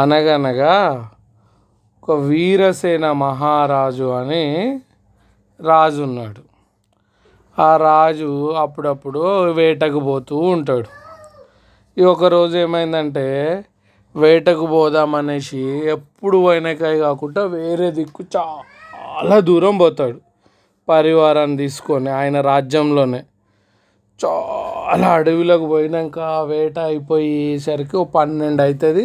అనగనగా ఒక వీరసేన మహారాజు అని రాజు ఉన్నాడు ఆ రాజు అప్పుడప్పుడు వేటకు పోతూ ఉంటాడు. ఈ ఒకరోజు ఏమైందంటే వేటకు పోదామనేసి ఎప్పుడు వెనకాయ కాకుండా వేరే దిక్కు చాలా దూరం పోతాడు. పరివారాన్ని తీసుకొని ఆయన రాజ్యంలోనే చాలా అడవిలోకి పోయినాక వేట అయిపోయేసరికి ఓ పన్నెండు అవుతుంది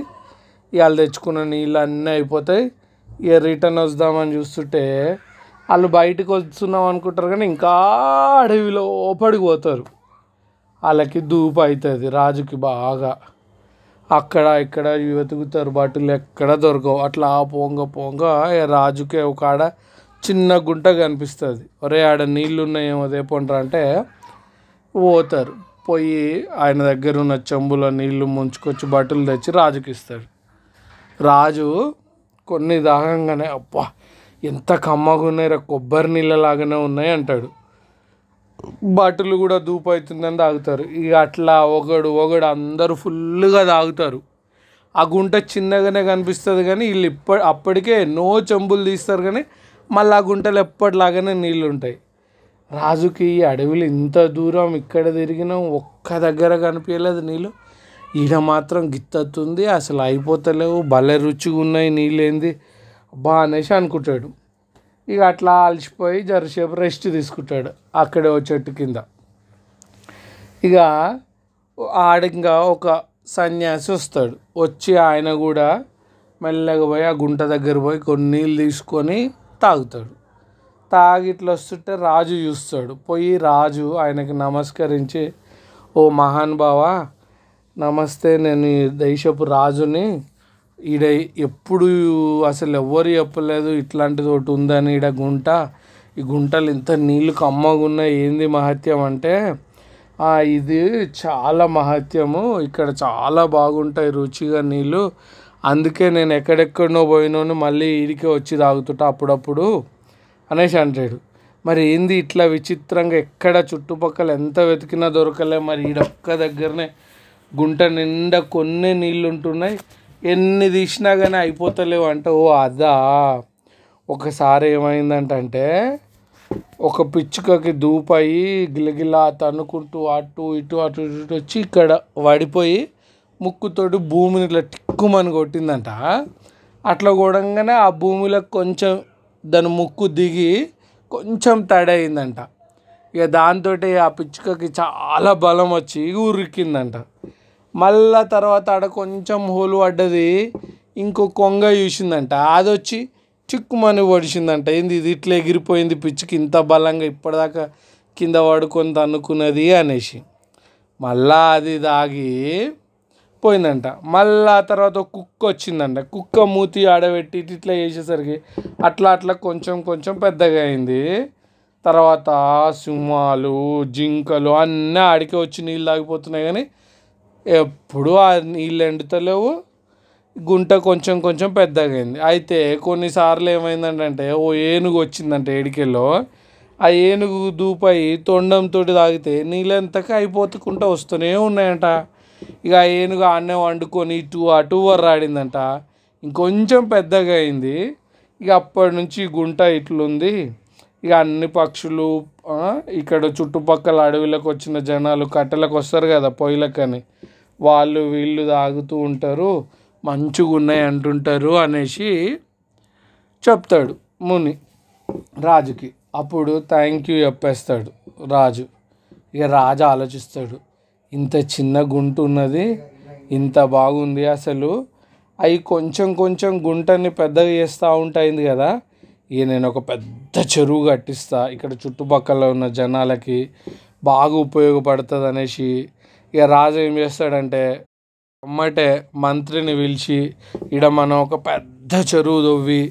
ఇవాళ తెచ్చుకున్న నీళ్ళు అన్నీ అయిపోతాయి. ఇక రిటర్న్ వద్దామని చూస్తుంటే వాళ్ళు బయటకు వస్తున్నాం అనుకుంటారు కానీ ఇంకా అడవిలో లోపలికి పోతారు వాళ్ళకి దూపు అవుతుంది రాజుకి బాగా. అక్కడ ఇక్కడ వెతుకుతారు బట్టలు ఎక్కడ దొరకవు. అట్లా పోంగ పోంగ పొంగ రాజుకే ఒక ఆడ చిన్న గుంట కనిపిస్తుంది. ఒరే ఆడ నీళ్ళు ఉన్నాయేమో దేపండ్రా అంటే పోతారు. పోయి ఆయన దగ్గర ఉన్న చెంబులో నీళ్ళు ముంచుకొచ్చి బట్టలు తెచ్చి రాజుకి ఇస్తాడు. రాజు కొన్ని దాగంగానే అబ్బా ఎంత కమ్మగా కొబ్బరి నీళ్ళలాగానే ఉన్నాయి అంటాడు. బట్టలు కూడా దూపు అవుతుందని తాగుతారు. ఇక అట్లా ఒకడు ఒకడు అందరూ ఫుల్గా తాగుతారు. ఆ గుంట చిన్నగానే కనిపిస్తుంది కానీ వీళ్ళు ఇప్ప అప్పటికే ఎన్నో చెంబులు తీస్తారు కానీ మళ్ళీ ఆ గుంటలు ఎప్పటిలాగానే నీళ్ళు ఉంటాయి రాజుకి ఈ అడవిలో ఇంత దూరం ఇక్కడ తిరిగినాం ఒక్క దగ్గర కనిపించలేదు నీళ్ళు. ఈడ మాత్రం గిత్తతుంది అసలు అయిపోతలేవు భలే రుచిగా ఉన్నాయి నీళ్ళేంది. బా అబ్బా అనేసి అనుకుంటాడు. ఇక అట్లా అలసిపోయి జరసేపు రెస్ట్ తీసుకుంటాడు అక్కడే ఓ చెట్టు కింద. ఇక ఆడ ఇంకా ఒక సన్యాసి వస్తాడు. వచ్చి ఆయన కూడా మెల్లగా పోయి ఆ గుంట దగ్గర పోయి కొన్ని నీళ్ళు తీసుకొని తాగుతాడు. తాగి ఇట్లా వస్తుంటే రాజు చూస్తాడు. పోయి రాజు ఆయనకి నమస్కరించి ఓ మహాన్ బావా నమస్తే నేను ఈ దేశపు రాజుని. ఈడ ఎప్పుడు అసలు ఎవ్వరు చెప్పలేదు ఇట్లాంటిది ఒకటి ఉందని ఈడ గుంట. ఈ గుంటలు ఇంత నీళ్ళు కమ్మగా ఏంది మహత్యం అంటే? ఇది చాలా మహత్యము. ఇక్కడ చాలా బాగుంటాయి రుచిగా నీళ్ళు అందుకే నేను ఎక్కడెక్కడనో పోయినోని మళ్ళీ ఈడికే వచ్చి తాగుతుంటా అప్పుడప్పుడు. అనేసి అంటాడు మరి ఏంది ఇట్లా విచిత్రంగా ఎక్కడ చుట్టుపక్కల ఎంత వెతికినా దొరకలే మరి ఈడొక్క దగ్గరనే గుంట నిండా కొన్ని నీళ్ళు ఉంటున్నాయి ఎన్ని తీసినా కానీ అయిపోతలేవు అంటే. ఓ అదా? ఒకసారి ఏమైందంటే ఒక పిచ్చుకకి దూపయి గిలగిలా తన్నుకుంటూ అటు ఇటు అటు ఇటు వచ్చి ఇక్కడ పడిపోయి ముక్కుతోటి భూమిని ఇట్లా టిక్కుమని కొట్టిందంట. అట్లా కొడంగానే ఆ భూమిలో కొంచెం దాని ముక్కు దిగి కొంచెం తడి అయిందంట ఇక దాంతో ఆ పిచ్చుకకి చాలా బలం వచ్చి ఉరికిందంట. మళ్ళా తర్వాత ఆడ కొంచెం హోలు పడ్డది ఇంకో కొంగ చూసిందంట. అది వచ్చి చిక్కుమని పొడిచిందంట. ఏంది ఇది ఇట్లా ఎగిరిపోయింది పిచ్చికి ఇంత బలంగా ఇప్పటిదాకా కింద పడుకొని తన్నుకున్నది అనేసి. మళ్ళా అది దాగి పోయిందంట. మళ్ళా తర్వాత కుక్క వచ్చిందంట. కుక్క మూతి ఆడబెట్టి ఇట్లా చేసేసరికి అట్లా అట్లా కొంచెం కొంచెం పెద్దగా అయింది. తర్వాత సింహాలు జింకలు అన్నీ ఆడికి వచ్చి నీళ్ళు తాగిపోతున్నాయి కానీ ఎప్పుడు ఆ నీళ్ళు ఎండుతలేవు. గుంట కొంచెం కొంచెం పెద్దగైంది. అయితే కొన్నిసార్లు ఏమైందంటే ఓ ఏనుగు వచ్చిందంట ఏడికెళ్ళో ఆ ఏనుగు దూపై తొండంతో తాగితే నీళ్ళంతగా అయిపోతుకుంటూ వస్తూనే ఉన్నాయంట. ఇక ఆ ఏనుగు ఆడనే వండుకొని ఇటు అటు వర్రాడిందంట. ఇంకొంచెం పెద్దగా అయింది ఇక అప్పటి నుంచి గుంట ఇట్లుంది. ఇక అన్ని పక్షులు ఇక్కడ చుట్టుపక్కల అడవిలోకి వచ్చిన జనాలు కట్టెలకు వస్తారు కదా పొయ్యిలకని. వాళ్ళు వీళ్ళు తాగుతూ ఉంటారు మంచిగా ఉన్నాయి అంటుంటారు అనేసి చెప్తాడు ముని రాజుకి. అప్పుడు థ్యాంక్ యూ చెప్పేస్తాడు రాజు. ఇక రాజు ఆలోచిస్తాడు ఇంత చిన్న గుంట ఉన్నది ఇంత బాగుంది అసలు. అవి కొంచెం కొంచెం గుంటని పెద్దగా చేస్తూ ఉంటాయింది కదా. ఇక నేను ఒక పెద్ద చెరువు కట్టిస్తా ఇక్కడ చుట్టుపక్కల ఉన్న జనాలకి బాగా ఉపయోగపడుతుంది అనేసి ఇక రాజు ఏం చేస్తాడంటే అమ్మటే మంత్రిని పిలిచి ఈడ మనం ఒక పెద్ద చెరువు తవ్వి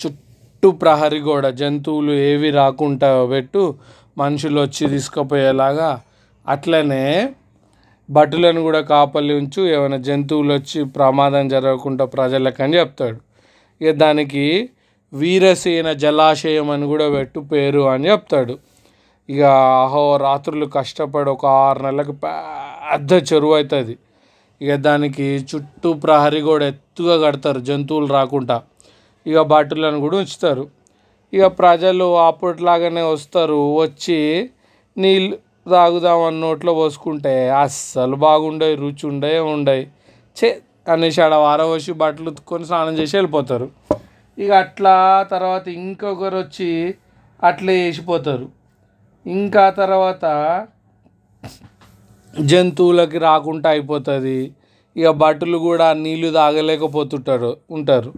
చుట్టూ ప్రహరీ గోడ జంతువులు ఏవి రాకుండా పెట్టు మనుషులు వచ్చి తీసుకుపోయేలాగా అట్లనే భటులను కూడా కాపలి ఉంచు ఏమైనా జంతువులు వచ్చి ప్రమాదం జరగకుండా ప్రజలకని చెప్తాడు. ఇక దానికి వీరసేన జలాశయం అని కూడా పెట్టు పేరు అని చెప్తాడు. ఇక అహో రాత్రులు కష్టపడి ఒక ఆరు నెలలకు పెద్ద చెరువు అవుతుంది. ఇక దానికి చుట్టూ ప్రహరీ కూడా ఎత్తుగా కడతారు జంతువులు రాకుండా. ఇక భటులను కూడా ఉంచుతారు. ఇక ప్రజలు అప్పట్లాగానే వస్తారు. వచ్చి నీళ్ళు తాగుదామని నోట్లో పోసుకుంటే అస్సలు బాగుండవు రుచి ఉండే ఉండవు చే అనేసి ఆడ వారవోసి బట్టలు ఉత్తుకొని స్నానం చేసి వెళ్ళిపోతారు. ఇక అట్లా తర్వాత ఇంకొకరు వచ్చి అట్లే వేసిపోతారు ఇంకా తర్వాత జంతువులకి రాకుండా అయిపోతుంది. ఇక భటులు కూడా నీళ్ళు తాగలేకపోతుంటారు ఉంటారు.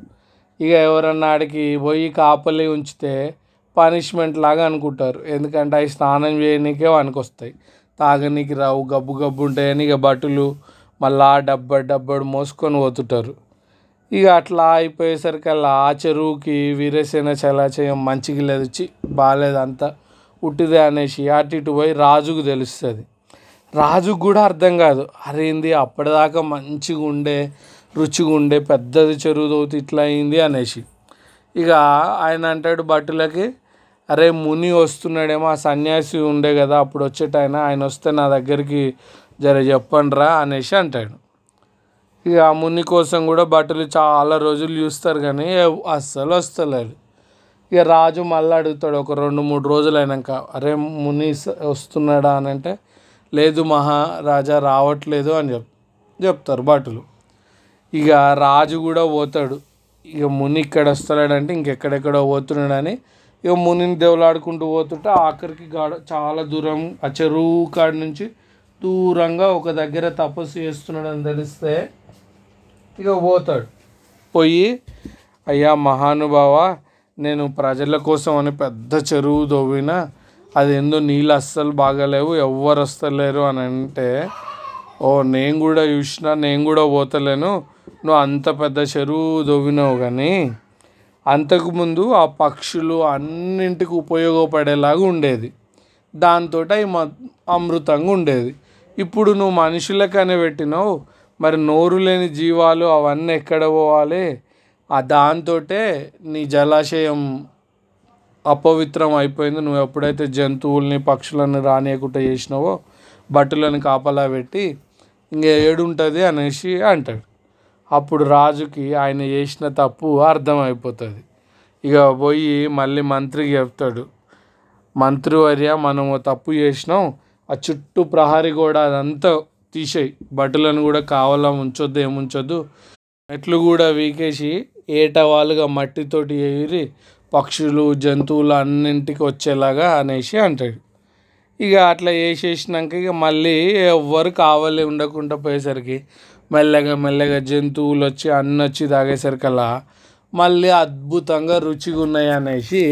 ఇక ఎవరన్నా ఆడికి పోయి కాపలి ఉంచితే పనిష్మెంట్ లాగా అనుకుంటారు. ఎందుకంటే అవి స్నానం చేయనీకే వస్తాయి తాగనీకి రావు గబ్బు గబ్బు ఉంటాయని ఇక భటులు మళ్ళా డబ్బడు డబ్బడు మోసుకొని పోతుంటారు. ఇక అట్లా అయిపోయేసరికల్లా ఆ చెరువుకి వీరసేన చలాచయం మంచిగా లేదు బాగాలేదు అంతా. ఉట్టిదే అనేసి అటు ఇటు పోయి రాజుకు తెలుస్తుంది. రాజుకు కూడా అర్థం కాదు. అరేంది అప్పటిదాకా మంచిగా ఉండే రుచిగా ఉండే పెద్దది చెరువు తవ్వుతే ఇట్లా అయింది అనేసి. ఇక ఆయన అంటాడు భటులకి అరే ముని వస్తున్నాడేమో ఆ సన్యాసి ఉండే కదా అప్పుడు వచ్చేటాయన ఆయన వస్తే నా దగ్గరికి జర చెప్పండిరా అనేసి అంటాడు. ఇక ఆ ముని కోసం కూడా బట్టలు చాలా రోజులు చూస్తారు కానీ అస్సలు వస్తలేదు. ఇక రాజు మళ్ళీ అడుగుతాడు ఒక రెండు మూడు రోజులు అయినాక అరే ముని వస్తున్నాడా? అని అంటే లేదు మహారాజా రావట్లేదు అని చెప్ చెప్తారు భటులు. ఇక రాజు కూడా పోతాడు. ఇక ముని ఇక్కడ వస్తున్నాడంటే ఇంకెక్కడెక్కడో పోతున్నాడని ఇక మునిని దేవులాడుకుంటూ పోతుంటే ఆఖరికి గాడ చాలా దూరం ఆ చెరువు కాడి నుంచి దూరంగా ఒక దగ్గర తపస్సు చేస్తున్నాడని తెలిస్తే ఇక పోతాడు. పోయి అయ్యా మహానుభావ నేను ప్రజల కోసం అని పెద్ద చెరువు దవ్విన అది ఏందో నీళ్ళు అస్సలు బాగాలేవు ఎవ్వరు వస్తలేరు అని అంటే ఓ నేను కూడా చూసిన నేను కూడా పోతలేను. నువ్వు అంత పెద్ద చెరువు దవ్వినావు కానీ అంతకుముందు ఆ పక్షులు అన్నింటికి ఉపయోగపడేలాగా ఉండేది. దాంతో అవి అమృతంగా ఉండేది. ఇప్పుడు నువ్వు మనుషులకనే పెట్టినావు. మరి నోరు లేని జీవాలు అవన్నీ ఎక్కడ పోవాలి? ఆ దాంతోటే నీ జలాశయం అపవిత్రం అయిపోయింది. నువ్వు ఎప్పుడైతే జంతువుల్ని పక్షులను రానియకుండా చేసినావో బట్టలను కాపలా పెట్టి ఇంక ఏడుంటుంది అనేసి అంటాడు. అప్పుడు రాజుకి ఆయన చేసిన తప్పు అర్థమైపోతుంది. ఇక పోయి మళ్ళీ మంత్రికి చెప్తాడు. మంత్రివర్య మనము తప్పు చేసినాం. ఆ చుట్టూ ప్రహరీ కూడా అదంతా తీసేయి. బట్టలను కూడా కావాలా ఉంచొద్దు ఏముంచొద్దు. మెట్లు కూడా వీకేసి ఏటవాలుగా మట్టితోటి ఎగిరి పక్షులు జంతువులు అన్నింటికి వచ్చేలాగా అనేసి అంటాడు. ఇక అట్లా వేసేసినాక ఇక మళ్ళీ ఎవ్వరు కావాలి ఉండకుండా పోయేసరికి మెల్లగా మెల్లగా జంతువులు వచ్చి అన్న వచ్చి తాగేసరికల్లా మళ్ళీ అద్భుతంగా రుచిగా ఉన్నాయి అనేసి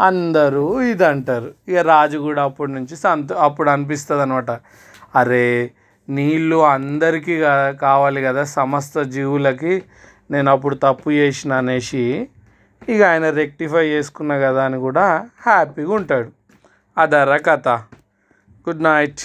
అందరూ ఇది అంటారు ఇక రాజు కూడా అప్పటి నుంచి సంతో అప్పుడు అనిపిస్తుంది అనమాట అరే నీళ్ళు అందరికీ కావాలి కదా సమస్త జీవులకి నేను అప్పుడు తప్పు చేసిన అనేసి ఇక ఆయన రెక్టిఫై చేసుకున్న కదా అని కూడా హ్యాపీగా ఉంటాడు. అదర్రా కథ. Good night